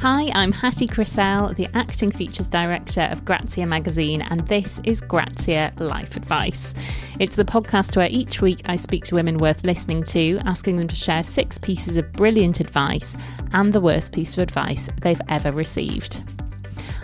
Hi, I'm Hattie Crisell, the acting features director of Grazia magazine, and this is Grazia Life Advice. It's the podcast where each week I speak to women worth listening to, asking them to share six pieces of brilliant advice and the worst piece of advice they've ever received.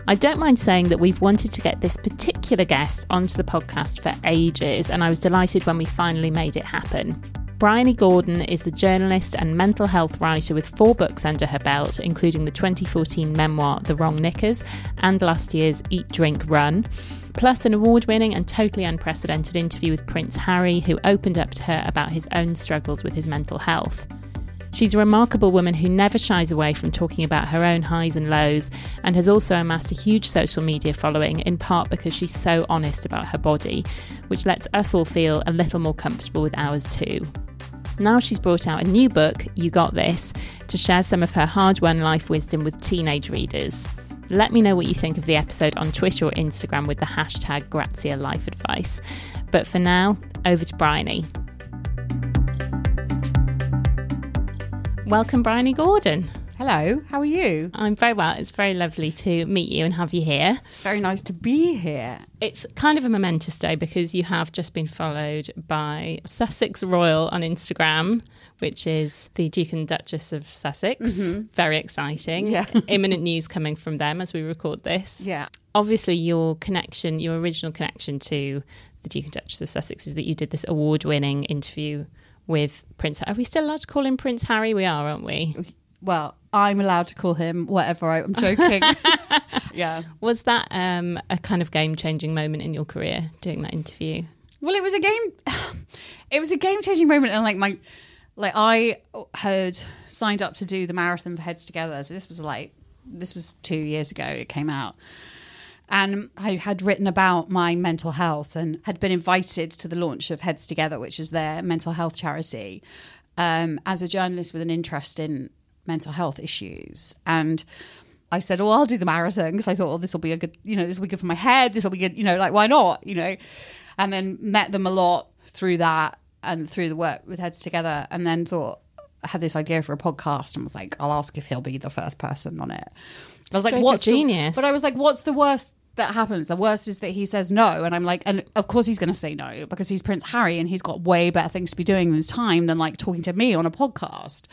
I don't mind saying that we've wanted to get this particular guest onto the podcast for ages, and I was delighted when we finally made it happen. Bryony Gordon is the journalist and mental health writer with four books under her belt, including the 2014 memoir The Wrong Knickers and last year's Eat, Drink, Run, plus an award winning and totally unprecedented interview with Prince Harry, who opened up to her about his own struggles with his mental health. She's a remarkable woman who never shies away from talking about her own highs and lows and has also amassed a huge social media following, in part because she's so honest about her body, which lets us all feel a little more comfortable with ours too. Now she's brought out a new book, You Got This, to share some of her hard won life wisdom with teenage readers. Let me know what you think of the episode on Twitter or Instagram with the hashtag Grazia Life Advice. But for now, over to Bryony. Welcome, Bryony Gordon. Hello, how are you? I'm very well. It's very lovely to meet you and have you here. Very nice to be here. It's kind of a momentous day because you have just been followed by Sussex Royal on Instagram, which is the Duke and Duchess of Sussex. Mm-hmm. Very exciting. Yeah. Imminent news coming from them as we record this. Yeah. Obviously, your connection, your original connection to the Duke and Duchess of Sussex is that you did this award winning interview with Prince. Are we still allowed to call him Prince Harry? We are, aren't we? Well, I'm allowed to call him whatever. I, am joking. yeah. Was that um, a kind of game changing moment in your career doing that interview? Well, it was a game. It was a game changing moment, and like my, like I had signed up to do the marathon for Heads Together. So this was like this was two years ago. It came out. And I had written about my mental health and had been invited to the launch of Heads Together, which is their mental health charity, um, as a journalist with an interest in mental health issues. And I said, "Oh, I'll do the marathon because I thought, oh, this will be a good, you know, this will be good for my head. This will be good, you know, like why not, you know?" And then met them a lot through that and through the work with Heads Together, and then thought I had this idea for a podcast and was like, "I'll ask if he'll be the first person on it." I was Stroke like, "What's the-" genius? But I was like, "What's the worst?" That happens. The worst is that he says no, and I'm like, and of course he's going to say no because he's Prince Harry and he's got way better things to be doing in his time than like talking to me on a podcast.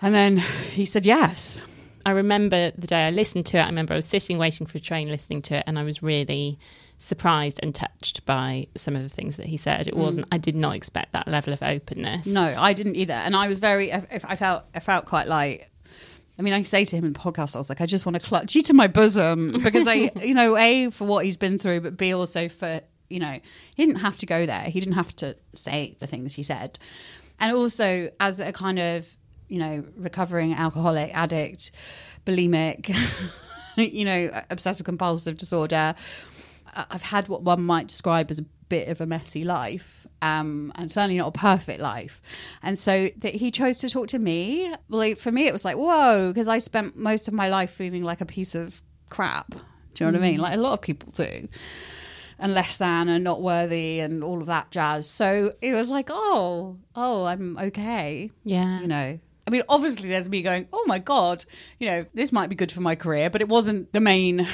And then he said yes. I remember the day I listened to it. I remember I was sitting waiting for a train listening to it, and I was really surprised and touched by some of the things that he said. It mm. wasn't. I did not expect that level of openness. No, I didn't either, and I was very. I, I felt. I felt quite like. I mean, I say to him in podcast, I was like, I just want to clutch you to my bosom because I, you know, a for what he's been through, but b also for you know, he didn't have to go there. He didn't have to say the things he said, and also as a kind of you know recovering alcoholic addict, bulimic, you know, obsessive compulsive disorder. I've had what one might describe as a bit of a messy life, um, and certainly not a perfect life. And so that he chose to talk to me. Like for me, it was like whoa, because I spent most of my life feeling like a piece of crap. Do you know what I mean? Like a lot of people do. And less than and not worthy and all of that jazz. So it was like, oh, oh, I'm okay Yeah. you know i mean obviously there's me going oh my god you know this might be good for my career but it wasn't the main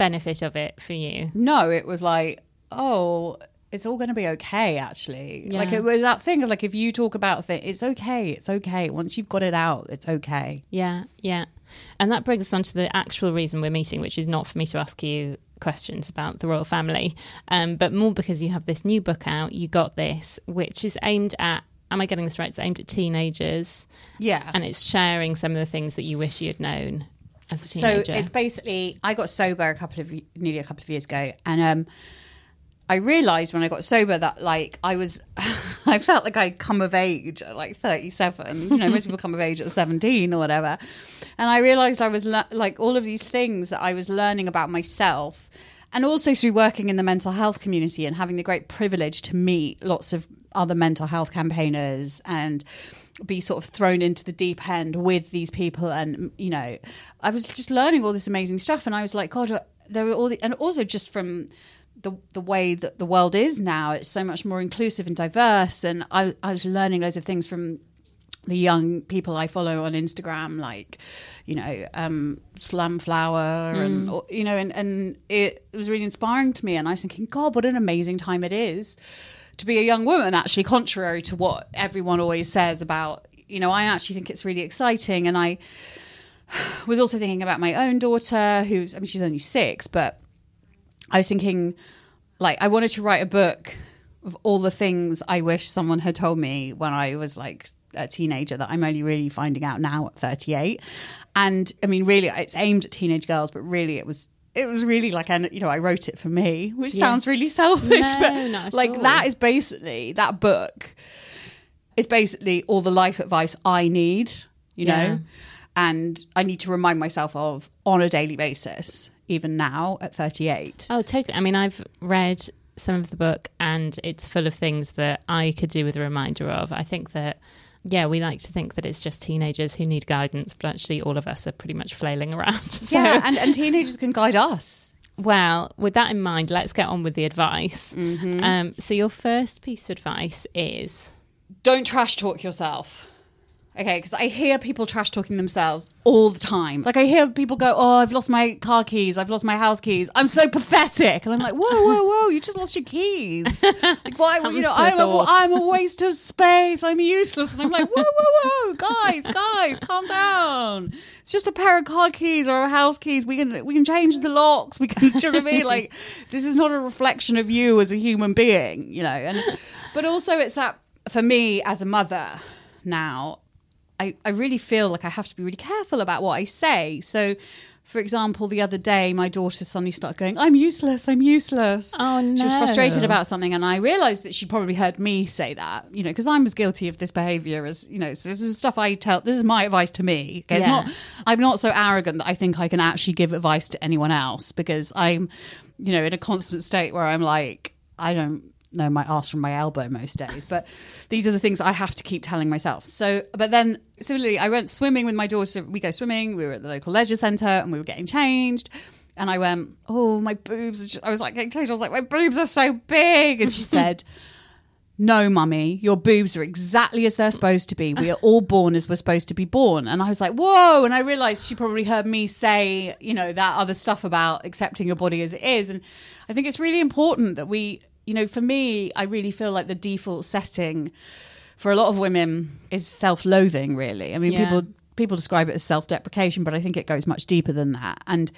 Benefit of it for you. no it was like oh it's all going to be okay actually Yeah. like it was that thing of like if you talk about things it's okay it's okay once you've got it out it's okay Yeah, yeah. And that brings us on to the actual reason we're meeting, which is not for me to ask you questions about the royal family, um, but more because you have this new book out, You Got This, which is aimed at, am I getting this right? It's aimed at teenagers yeah and it's sharing some of the things that you wish you had known as a so it's basically i got sober a couple of nearly a couple of years ago and um I realized when I got sober that like I was, I felt like I'd come of age at like 37. You know, most people come of age at 17 or whatever. And I realized I was le- like all of these things that I was learning about myself. And also through working in the mental health community and having the great privilege to meet lots of other mental health campaigners and be sort of thrown into the deep end with these people. And, you know, I was just learning all this amazing stuff. And I was like, God, there were all the, and also just from, the the way that the world is now. It's so much more inclusive and diverse. And I, I was learning loads of things from the young people I follow on Instagram, like, you know, um, Slumflower and, or- you know, and, and it was really inspiring to me. And I was thinking, God, what an amazing time it is to be a young woman, actually, contrary to what everyone always says about, you know, I actually think it's really exciting. And I was also thinking about my own daughter, who's, I mean, she's only six, but I was thinking, like, I wanted to write a book of all the things I wish someone had told me when I was like a teenager that I'm only really finding out now at 38. And I mean, really, it's aimed at teenage girls, but really, it was. It was really like, and you know, I wrote it for me, which Yeah. sounds really selfish, No, but like all. that is basically that book is basically all the life advice I need, you Yeah. know, and I need to remind myself of on a daily basis, even now at 38. Oh, totally. I mean, I've read some of the book and it's full of things that I could do with a reminder of. I think that, yeah, we like to think that it's just teenagers who need guidance, but actually, all of us are pretty much flailing around. So, Yeah, and, and teenagers can guide us. well, with that in mind, let's get on with the advice. Mm-hmm. Um, so, your first piece of advice is Don't trash talk yourself. Okay, because I hear people trash talking themselves all the time. Like I hear people go, "Oh, I've lost my car keys. I've lost my house keys. I'm so pathetic." And I'm like, "Whoa, whoa, whoa! You just lost your keys. Like, why? you know, I'm a. I'm a waste of space. I'm useless." And I'm like, "Whoa, whoa, whoa, guys, guys, calm down. It's just a pair of car keys or a house keys. We can we can change the locks. We can. Do you know what I mean? Like, this is not a reflection of you as a human being. You know, and but also it's that for me as a mother now I, I really feel like I have to be really careful about what I say. So, for example, the other day, my daughter suddenly started going, I'm useless, I'm useless. Oh, no. She was frustrated about something, and I realized that she probably heard me say that, you know, because I was guilty of this behavior as, you know, so this is stuff I tell, this is my advice to me. Okay? It's Yeah. not, I'm not so arrogant that I think I can actually give advice to anyone else because I'm, you know, in a constant state where I'm like, I don't know my ass from my elbow most days, but these are the things I have to keep telling myself. So, but then similarly, I went swimming with my daughter. We go swimming. We were at the local leisure centre and we were getting changed. And I went, oh, my boobs. are just-" I was like getting changed. I was like, my boobs are so big. And she said, no, mummy, your boobs are exactly as they're supposed to be. We are all born as we're supposed to be born. And I was like, whoa. And I realized she probably heard me say, you know, that other stuff about accepting your body as it is. And I think it's really important that we, you know, for me, I really feel like the default setting for a lot of women is self loathing, really. I mean, Yeah. people people describe it as self-deprecation but i think it goes much deeper than that and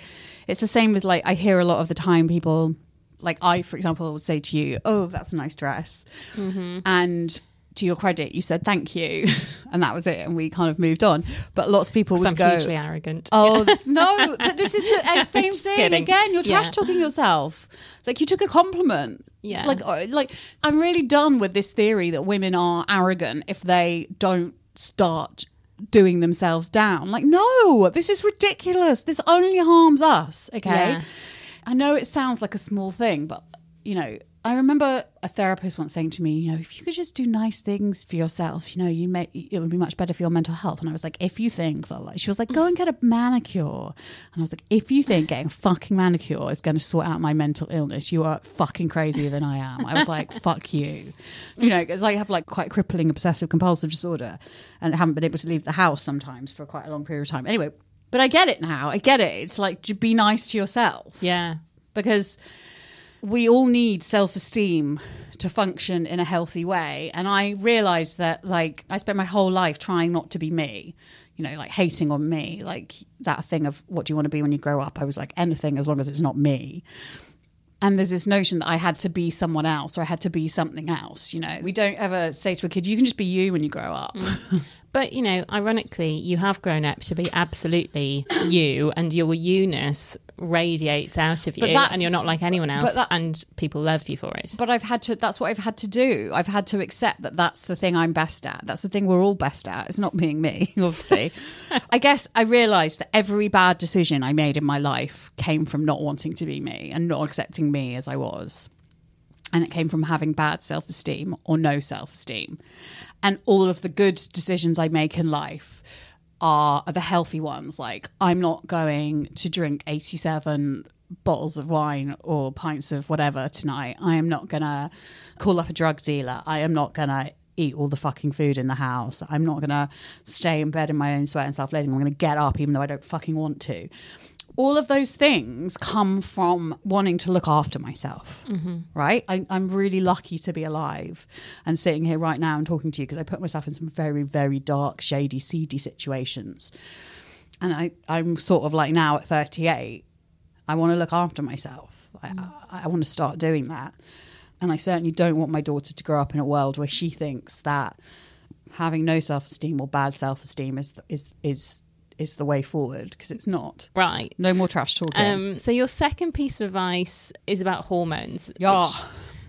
it's the same with like i hear a lot of the time people like i for example would say to you oh that's a nice dress mm-hmm. and to your credit you said thank you and that was it and we kind of moved on but lots of people would I'm go hugely arrogant. Oh no! But this is the uh, same thing kidding. again. You're trash talking yourself. Like you took a compliment. Yeah. Like uh, like I'm really done with this theory that women are arrogant if they don't start doing themselves down. Like no, this is ridiculous. This only harms us. Okay. Yeah. I know it sounds like a small thing, but you know, I remember a therapist once saying to me, you know, if you could just do nice things for yourself, you know, you may it would be much better for your mental health. And I was like, if you think that, like, she was like, go and get a manicure, and I was like, if you think getting a fucking manicure is going to sort out my mental illness, you are fucking crazier than I am. I was like, fuck you, you know, because I have like quite crippling obsessive compulsive disorder, and haven't been able to leave the house sometimes for quite a long period of time. Anyway. But I get it now. I get it. It's like be nice to yourself yeah. because we all need self-esteem to function in a healthy way and i realized that like i spent my whole life trying not to be me you know like hating on me like that thing of what do you want to be when you grow up i was like anything as long as it's not me and there's this notion that I had to be someone else or I had to be something else. You know, we don't ever say to a kid, "You can just be you when you grow up." Mm. But, you know, ironically, you have grown up to be absolutely you, and your you-ness radiates out of you, and you're not like anyone else, and people love you for it. but I've had to. That's what I've had to do. I've had to accept that that's the thing I'm best at. That's the thing we're all best at. It's not being me, obviously. I guess I realised that every bad decision I made in my life came from not wanting to be me and not accepting me as I was. And it came from having bad self esteem or no self esteem. And all of the good decisions I make in life are the healthy ones. Like, I'm not going to drink 87 bottles of wine or pints of whatever tonight. I am not going to call up a drug dealer. I am not going to eat all the fucking food in the house. I'm not going to stay in bed in my own sweat and self loathing. I'm going to get up even though I don't fucking want to. All of those things come from wanting to look after myself, mm-hmm. right? I, I'm really lucky to be alive and sitting here right now and talking to you because I put myself in some very, very dark, shady, seedy situations. And I, I'm sort of like now at 38, I want to look after myself. I, mm. I, I want to start doing that. And I certainly don't want my daughter to grow up in a world where she thinks that having no self esteem or bad self esteem is is is is the way forward because it's not. Right. No more trash talking. Um, so your second piece of advice is about hormones. yeah, which-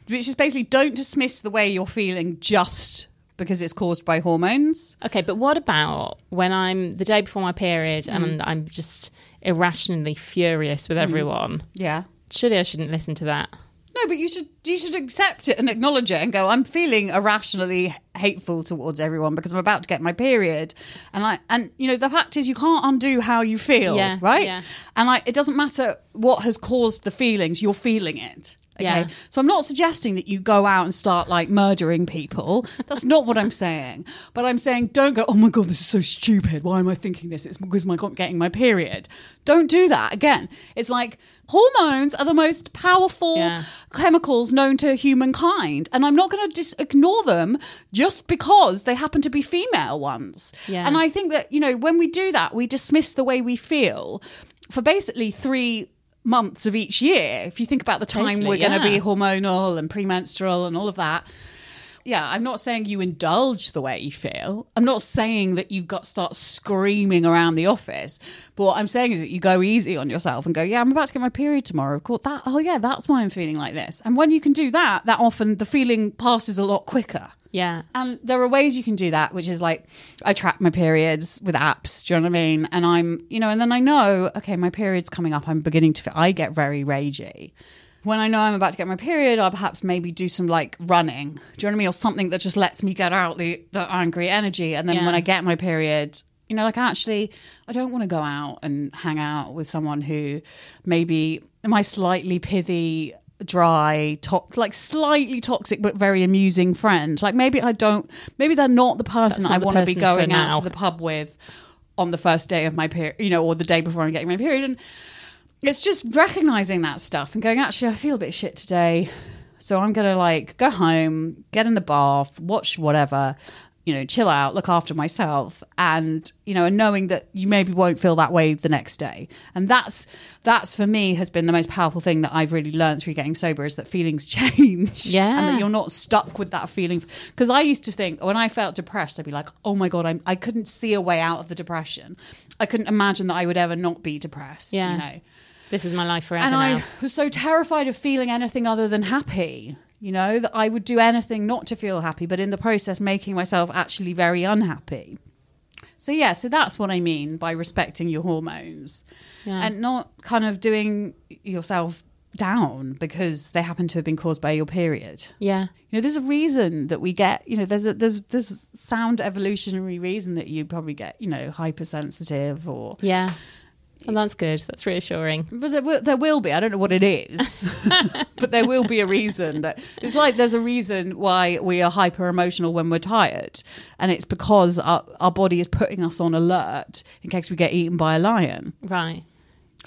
which is basically don't dismiss the way you're feeling just because it's caused by hormones. Okay, but what about when I'm the day before my period and I'm just irrationally furious with everyone? Yeah. Surely I shouldn't listen to that. No, but you should you should accept it and acknowledge it and go. I'm feeling irrationally hateful towards everyone because I'm about to get my period, and I and you know the fact is you can't undo how you feel, Yeah, right? yeah. And like it doesn't matter what has caused the feelings, you're feeling it. Okay. Yeah. So I'm not suggesting that you go out and start like murdering people. That's not what I'm saying. But I'm saying don't go, oh my God, this is so stupid. Why am I thinking this? It's because I'm not getting my period. Don't do that. Again, it's like hormones are the most powerful Yeah. chemicals known to humankind. And I'm not going to just ignore them just because they happen to be female ones. Yeah. And I think that, you know, when we do that, we dismiss the way we feel for basically three months of each year. If you think about the time Totally, we're going to yeah. be hormonal and premenstrual and all of that. Yeah, I'm not saying you indulge the way you feel. I'm not saying that you got start screaming around the office. But what I'm saying is that you go easy on yourself and go, yeah, I'm about to get my period tomorrow. Of course, that. Oh yeah, that's why I'm feeling like this. And when you can do that, that often the feeling passes a lot quicker. Yeah. And there are ways you can do that, which is like I track my periods with apps. Do you know what I mean? And I'm, you know, and then I know, okay, my period's coming up. I'm beginning to. Feel, I get very ragey. When I know I'm about to get my period, I'll perhaps maybe do some like running. Do you know what I mean? Or something that just lets me get out the, the angry energy. And then Yeah. when I get my period, you know, like actually, I don't want to go out and hang out with someone who maybe my slightly pithy, dry, to- like slightly toxic but very amusing friend. Like maybe I don't, maybe they're not the person not I want to be going out to the pub with on the first day of my period, you know, or the day before I'm getting my period. And it's just recognizing that stuff and going, actually, I feel a bit shit today. So I'm going to like go home, get in the bath, watch whatever, you know, chill out, look after myself. And, you know, and knowing that you maybe won't feel that way the next day. And that's, that's for me has been the most powerful thing that I've really learned through getting sober is that feelings change. Yeah. And that you're not stuck with that feeling. Because I used to think when I felt depressed, I'd be like, oh my God, I'm, I couldn't see a way out of the depression. I couldn't imagine that I would ever not be depressed, Yeah. you know This is my life forever and now. I was so terrified of feeling anything other than happy. You know that I would do anything not to feel happy, but in the process, making myself actually very unhappy. So yeah, so that's what I mean by respecting your hormones Yeah. and not kind of doing yourself down because they happen to have been caused by your period. yeah. You know, there's a reason that we get. You know, there's a there's there's sound evolutionary reason that you probably get. You know, hypersensitive or Yeah. Well, that's good. That's reassuring. But there will, there will be. I don't know what it is, but there will be a reason that it's like there's a reason why we are hyper emotional when we're tired, and it's because our, our body is putting us on alert in case we get eaten by a lion. Right.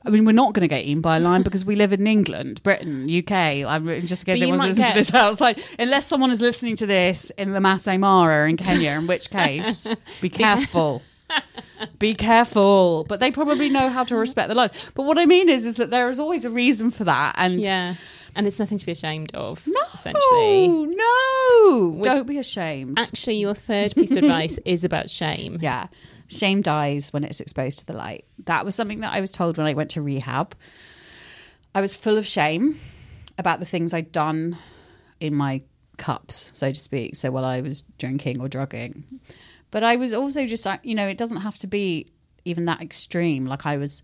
I mean, we're not going to get eaten by a lion because we live in England, Britain, UK. I'm just in case anyone's listening get- to this outside, unless someone is listening to this in the Masai Mara in Kenya, in which case, be careful. be careful. But they probably know how to respect the laws. But what I mean is, is that there is always a reason for that, and Yeah. And it's nothing to be ashamed of. no, Essentially. no, don't be ashamed. Actually, your third piece of advice is about shame. Yeah. Shame dies when it's exposed to the light. That was something that I was told when I went to rehab. I was full of shame about the things I'd done in my cups, so to speak. So while I was drinking or drugging. But I was also just, like, you know, it doesn't have to be even that extreme. Like I was.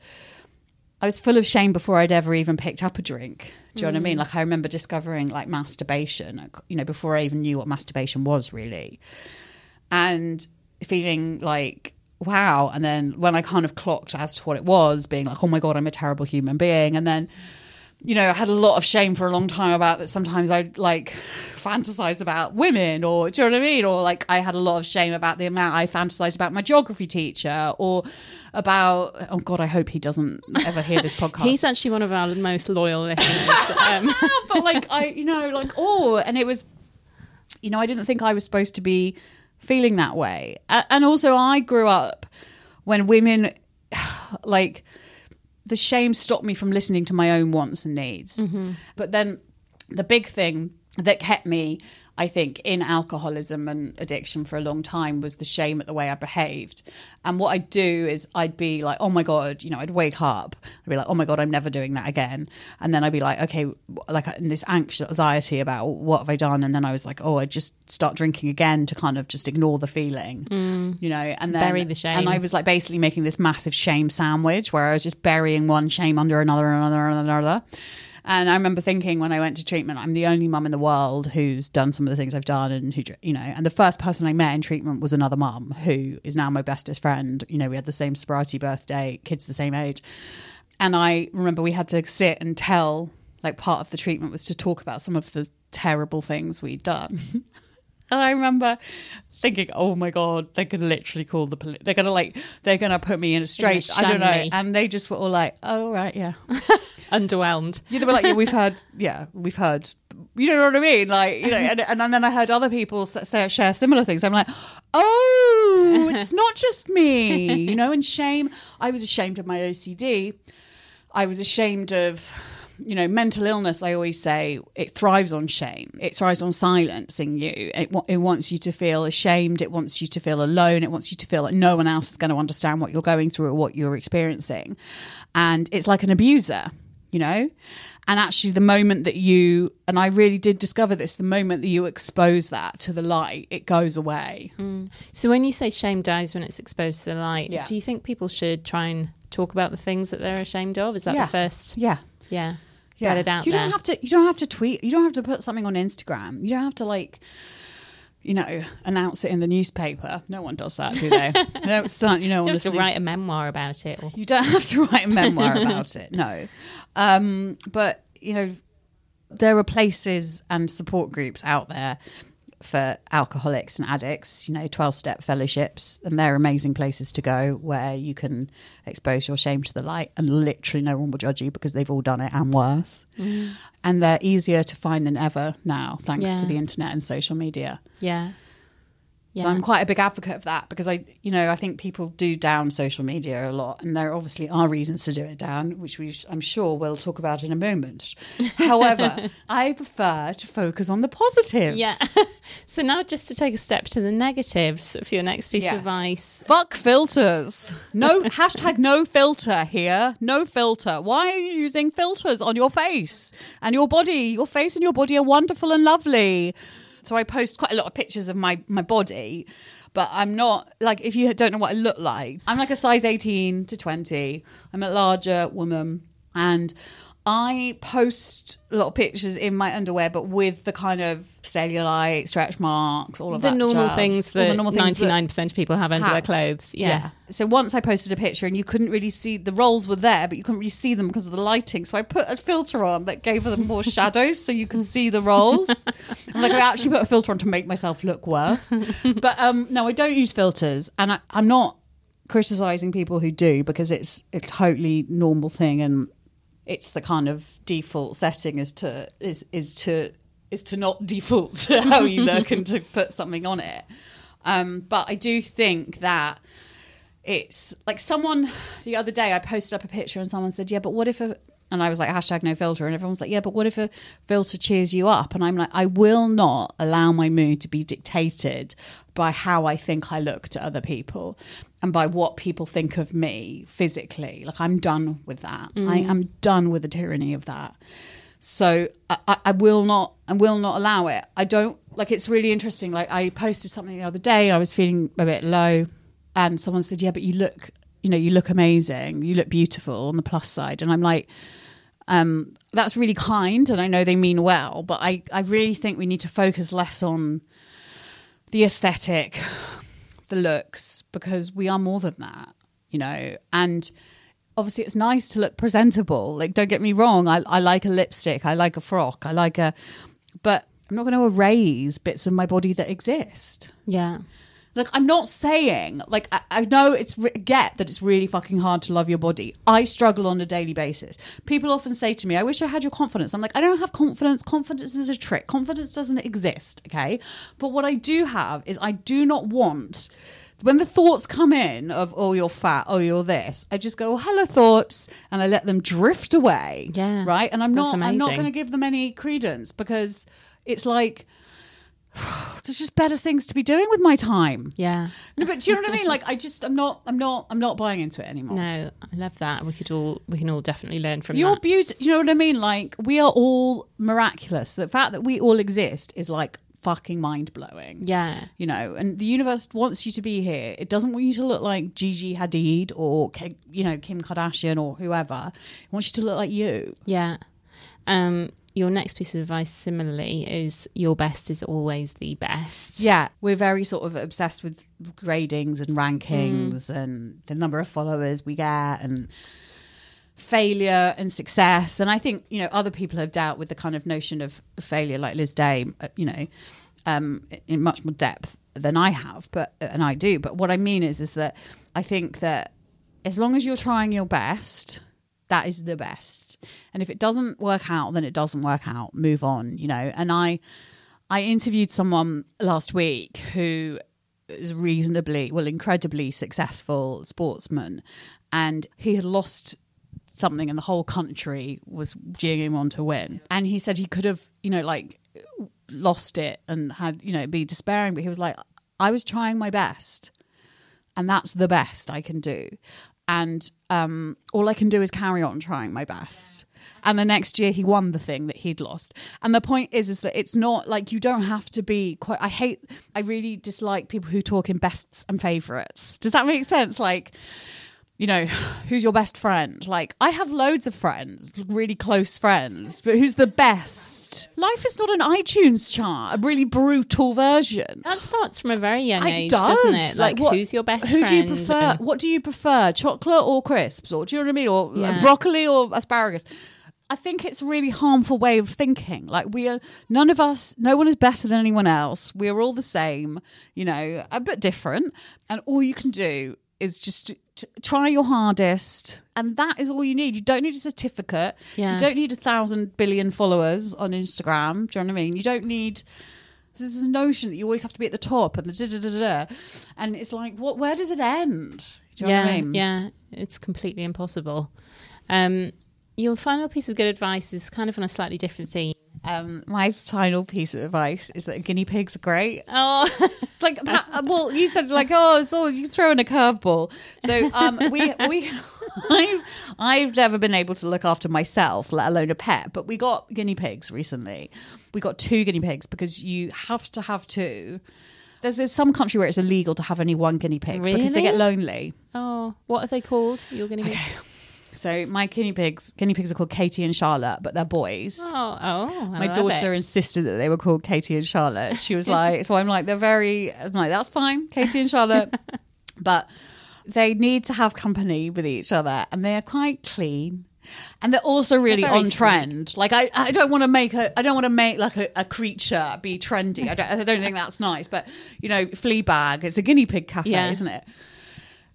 I was full of shame before I'd ever even picked up a drink. Do you know what I mean? Mm. Like I remember discovering like masturbation, uh, you know, before I even knew what masturbation was really and feeling like wow and then when i kind of clocked as to what it was being like oh my god i'm a terrible human being and then you know, I had a lot of shame for a long time about that. Sometimes I'd like fantasize about women, or do you know what I mean? Or like I had a lot of shame about the amount I fantasized about my geography teacher, or about oh god, I hope he doesn't ever hear this podcast. He's actually one of our most loyal listeners. Um, but like I, you know, like oh, and it was, you know, I didn't think I was supposed to be feeling that way, and also I grew up when women, like, the shame stopped me from listening to my own wants and needs. Mm-hmm. But then the big thing that kept me. I think in alcoholism and addiction for a long time was the shame at the way I behaved. And what I'd do is I'd be like, oh my God, you know, I'd wake up, I'd be like, oh my God, I'm never doing that again. And then I'd be like, okay, like in this anxious anxiety about what have I done? And then I was like, oh, I'd just start drinking again to kind of just ignore the feeling, mm. you know, and then Bury the shame. And I was like basically making this massive shame sandwich where I was just burying one shame under another, and another, and another. And I remember thinking when I went to treatment, I'm the only mum in the world who's done some of the things I've done, and who, you know, and the first person I met in treatment was another mum who is now my bestest friend. You know, we had the same sobriety birthday, kids the same age, and I remember we had to sit and tell, like, part of the treatment was to talk about some of the terrible things we'd done. And I remember thinking, oh my God, they're going to literally call the police. They're going to like, they're going to put me in a straight, I don't know. me. And they just were all like, oh, right, yeah. underwhelmed. Yeah, they were like, yeah, we've heard, yeah, we've heard. You know what I mean? Like, you know, and, and then I heard other people say share similar things. I'm like, oh, it's not just me, you know. And shame. I was ashamed of my OCD. I was ashamed of, you know, mental illness. I always say it thrives on shame. It thrives on silencing you. It, it wants you to feel ashamed. It wants you to feel alone. It wants you to feel like no one else is going to understand what you're going through or what you're experiencing. And it's like an abuser, you know? And actually, the moment that you, and I really did discover this, the moment that you expose that to the light, it goes away. Mm. So when you say shame dies when it's exposed to the light, Yeah. do you think people should try and talk about the things that they're ashamed of? Is that Yeah. the first? Yeah. Yeah. Get it out You don't have to. You don't have to tweet. You don't have to put something on Instagram. You don't have to like, you know, announce it in the newspaper. No one does that, do they? Don't. Certainly, no you one have to write a memoir about it. Or, You don't have to write a memoir about it. No, um, but you know, there are places and support groups out there for alcoholics and addicts. You know, twelve step fellowships, and they're amazing places to go where you can expose your shame to the light, and literally no one will judge you because they've all done it and worse. Mm. And they're easier to find than ever now, thanks to the internet and social media. yeah. Yeah. So I'm quite a big advocate of that because I, you know, I think people do down social media a lot, and there obviously are reasons to do it down, which we, I'm sure we'll talk about in a moment. However, I prefer to focus on the positives. Yeah. so now just to take a step to the negatives for your next piece Yes. of advice. Fuck filters. No hashtag no filter here. No filter. Why are you using filters on your face and your body? Your face and your body are wonderful and lovely. So I post quite a lot of pictures of my my body, but I'm not like if you don't know what I look like, I'm like a size 18 to 20. I'm a larger woman and I post a lot of pictures in my underwear, but with the kind of cellulite, stretch marks, all of The that. normal jazz. things All the that normal things that- 99% of people have under their have. clothes. Yeah. So once I posted a picture and you couldn't really see the rolls were there, but you couldn't really see them because of the lighting. So I put a filter on that gave them more shadows so you could see the rolls. I'm like, I actually put a filter on to make myself look worse. But um, no, I don't use filters, and I, I'm not criticizing people who do because it's a totally normal thing and it's the kind of default setting is to is is to is to not default to how you look and to put something on it. Um, but I do think that it's like someone the other day I posted up a picture and someone said, Yeah, but what if a and I was like hashtag no filter and everyone was like, Yeah, but what if a filter cheers you up? And I'm like, I will not allow my mood to be dictated by how I think I look to other people and by what people think of me physically. Like I'm done with that. I mm. am done with the tyranny of that. So I, I- I will not I will not allow it. I don't like it's really interesting. Like I posted something the other day, I was feeling a bit low and someone said, Yeah, but you look you know, you look amazing, you look beautiful on the plus side. And I'm like, um, that's really kind and I know they mean well, but I, I really think we need to focus less on the aesthetic, the looks, because we are more than that, you know. And obviously it's nice to look presentable. Like, don't get me wrong, I, I like a lipstick, I like a frock, I like a, but I'm not going to erase bits of my body that exist. Yeah. Like, I'm not saying, like, I, I know it's, re- get that it's really fucking hard to love your body. I struggle on a daily basis. People often say to me, I wish I had your confidence. I'm like, I don't have confidence. Confidence is a trick. Confidence doesn't exist, okay? But what I do have is I do not want, when the thoughts come in of, oh, you're fat, oh, you're this, I just go, hello, thoughts, and I let them drift away. Yeah. Right? And I'm That's not, I'm not amazing. going to give them any credence because it's like, there's just better things to be doing with my time. Yeah. No, but do you know what I mean? Like, I just, I'm not, I'm not, I'm not buying into it anymore. No, I love that. We could all, we can all definitely learn from Your that. beauty, do you know what I mean? Like, we are all miraculous. The fact that we all exist is like fucking mind blowing. Yeah. You know, and the universe wants you to be here. It doesn't want you to look like Gigi Hadid or, you know, Kim Kardashian or whoever. It wants you to look like you. Yeah. Um, your next piece of advice, similarly, is your best is always the best. Yeah, we're very sort of obsessed with gradings and rankings and the number of followers we get and failure and success. And I think, you know, other people have dealt with the kind of notion of failure, like Liz Day, uh, you know, um, in much more depth than I have, but and I do. But what I mean is, is that I think that as long as you're trying your best, that is the best. And if it doesn't work out, then it doesn't work out. Move on, you know. And I, I interviewed someone last week who is reasonably, well, incredibly successful sportsman, and he had lost something, and the whole country was cheering him on to win. And he said he could have, you know, like lost it and had, you know, be despairing, but he was like, I was trying my best and that's the best I can do. And um, all I can do is carry on trying my best. And the next year he won the thing that he'd lost. And the point is, is that it's not like you don't have to be quite. I hate. I really dislike people who talk in bests and favorites. Does that make sense? Like, you know, who's your best friend? Like, I have loads of friends, really close friends, but who's the best? Life is not an iTunes chart, a really brutal version. That starts from a very young It age, does. doesn't it? Like, what- who's your best Who do you prefer? and- What do you prefer? Chocolate or crisps? Or do you know what I mean? Or uh, Yeah. broccoli or asparagus? I think it's a really harmful way of thinking. Like we are, none of us, no one is better than anyone else. We are all the same, you know, a bit different. And all you can do is just try your hardest. And that is all you need. You don't need a certificate. Yeah. You don't need a thousand billion followers on Instagram. Do you know what I mean? You don't need there's this notion that you always have to be at the top and the da da da da, and it's like, what? Where does it end? Do you know yeah, what I mean? yeah, it's completely impossible. Um, your final piece of good advice is kind of on a slightly different theme. Um, my final piece of advice is that guinea pigs are great. Oh, like, well, you said like, oh, it's always you throw in a curveball. So um, we we. I've, I've never been able to look after myself, let alone a pet. But we got guinea pigs recently. We got two guinea pigs because you have to have two. There's, there's some country where it's illegal to have only one guinea pig because they get lonely. oh, what are they called? Your guinea pigs? So my guinea pigs, guinea pigs are called Katie and Charlotte, but they're boys. Oh, oh, I my daughter it. insisted that they were called Katie and Charlotte. She was like, so I'm like, they're very, I'm like, that's fine, Katie and Charlotte. but they need to have company with each other and they are quite clean. And they're also really very on sweet. trend. Like I, I don't want to make a, I don't want to make like a, a creature be trendy. I don't, I don't think that's nice. But you know, Fleabag, it's a guinea pig cafe, Yeah. isn't it?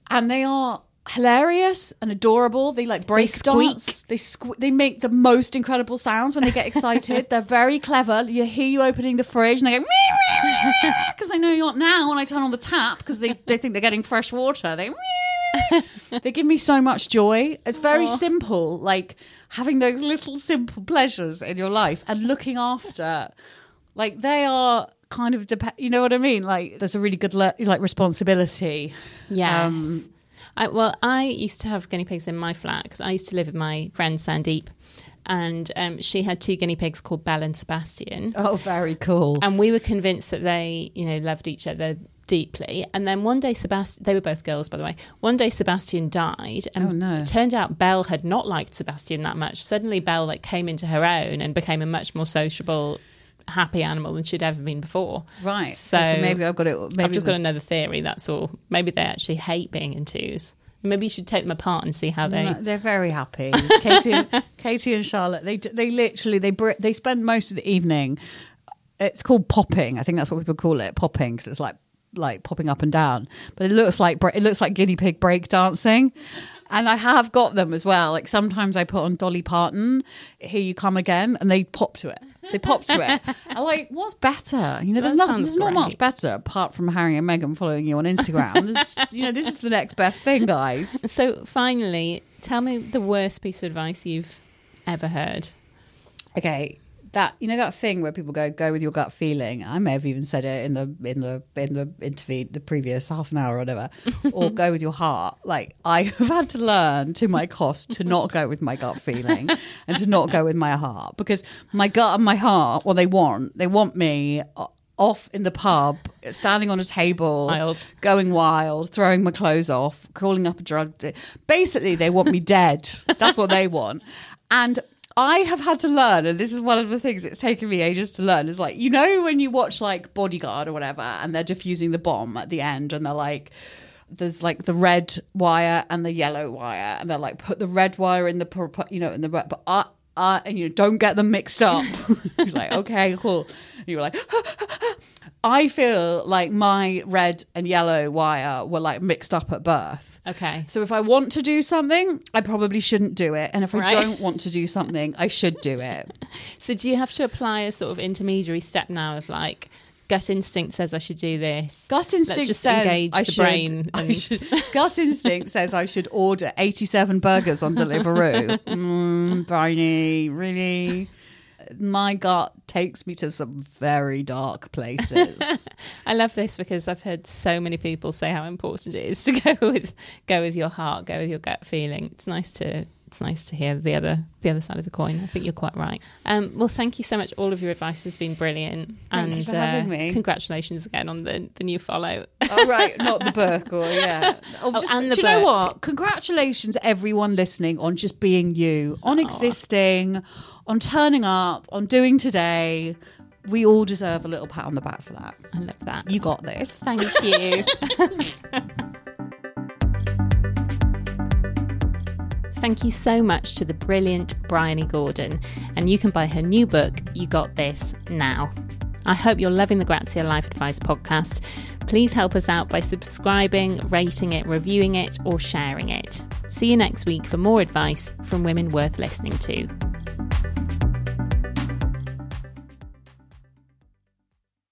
And they are hilarious and adorable. They like break squeak. dance. They sque- they make the most incredible sounds when they get excited. They're very clever. You hear you opening the fridge and they go because they know you're not now. And I turn on the tap because they, they think they're getting fresh water. They they give me so much joy. It's very Aw. simple, like having those little simple pleasures in your life and looking after. Like they are kind of dep- you know what I mean? Like there's a really good le- like responsibility. Yes. Um, I, well, I used to have guinea pigs in my flat because I used to live with my friend Sandeep, and um, she had two guinea pigs called Belle and Sebastian. Oh, very cool. and we were convinced that they, you know, loved each other deeply. And then one day, Sebastian, they were both girls, by the way. One day, Sebastian died, and Oh, no. it turned out Belle had not liked Sebastian that much. Suddenly, Belle like came into her own and became a much more sociable, happy animal than she'd ever been before. Right. So, So, maybe I've got it. Maybe I've just got another theory. That's all. Maybe they actually hate being in twos. Maybe you should take them apart and see how they. No, they're very happy. Katie, and, Katie and Charlotte. They they literally they they spend most of the evening. It's called popping. I think that's what people call it, popping, because it's like like popping up and down. But it looks like it looks like guinea pig break dancing. And I have got them as well. Like sometimes I put on Dolly Parton, "Here You Come Again," and they pop to it. They pop to it. I'm like, what's better? You know, there's nothing. There's not much better apart from Harry and Meghan following you on Instagram. This, you know, this is the next best thing, guys. So, finally, tell me the worst piece of advice you've ever heard. okay that you know that thing where people go go with your gut feeling i may have even said it in the in the in the interview the previous half an hour or whatever or go with your heart like i have had to learn to my cost to not go with my gut feeling and to not go with my heart because my gut and my heart what they want they want me off in the pub standing on a table Wild. going wild, throwing my clothes off, calling up a drug. De- Basically, they want me dead. That's what they want. And I have had to learn, and this is one of the things it's taken me ages to learn, is like, you know, when you watch like Bodyguard or whatever, and they're defusing the bomb at the end, and they're like, there's like the red wire and the yellow wire, and they're like, put the red wire in the, you know, in the, but I, I, and you know, don't get them mixed up. You're like, okay, cool. You were like, I feel like my red and yellow wire were like mixed up at birth. Okay. So if I want to do something, I probably shouldn't do it. And if I don't want to do something, I should do it. So, do you have to apply a sort of intermediary step now of like, gut instinct says I should do this? Gut instinct says I should, brain I should- Gut instinct says I should order 87 burgers on Deliveroo. mm, really? My gut takes me to some very dark places. I love this because I've heard so many people say how important it is to go with go with your heart, go with your gut feeling. It's nice to it's nice to hear the other the other side of the coin. I think you're quite right. Um, well, thank you so much. All of your advice has been brilliant, Thank and you for having uh, congratulations again on the the new follow. Oh right, not the book or yeah. Oh, just, and the do you know what? Congratulations, everyone listening, on just being you, on existing, on turning up, on doing today. We all deserve a little pat on the back for that. I love that. You got this. Thank you. Thank you so much to the brilliant Bryony Gordon, and you can buy her new book, You Got This, now. I hope you're loving the Grazia Life Advice podcast. Please help us out by subscribing, rating it, reviewing it, or sharing it. See you next week for more advice from women worth listening to.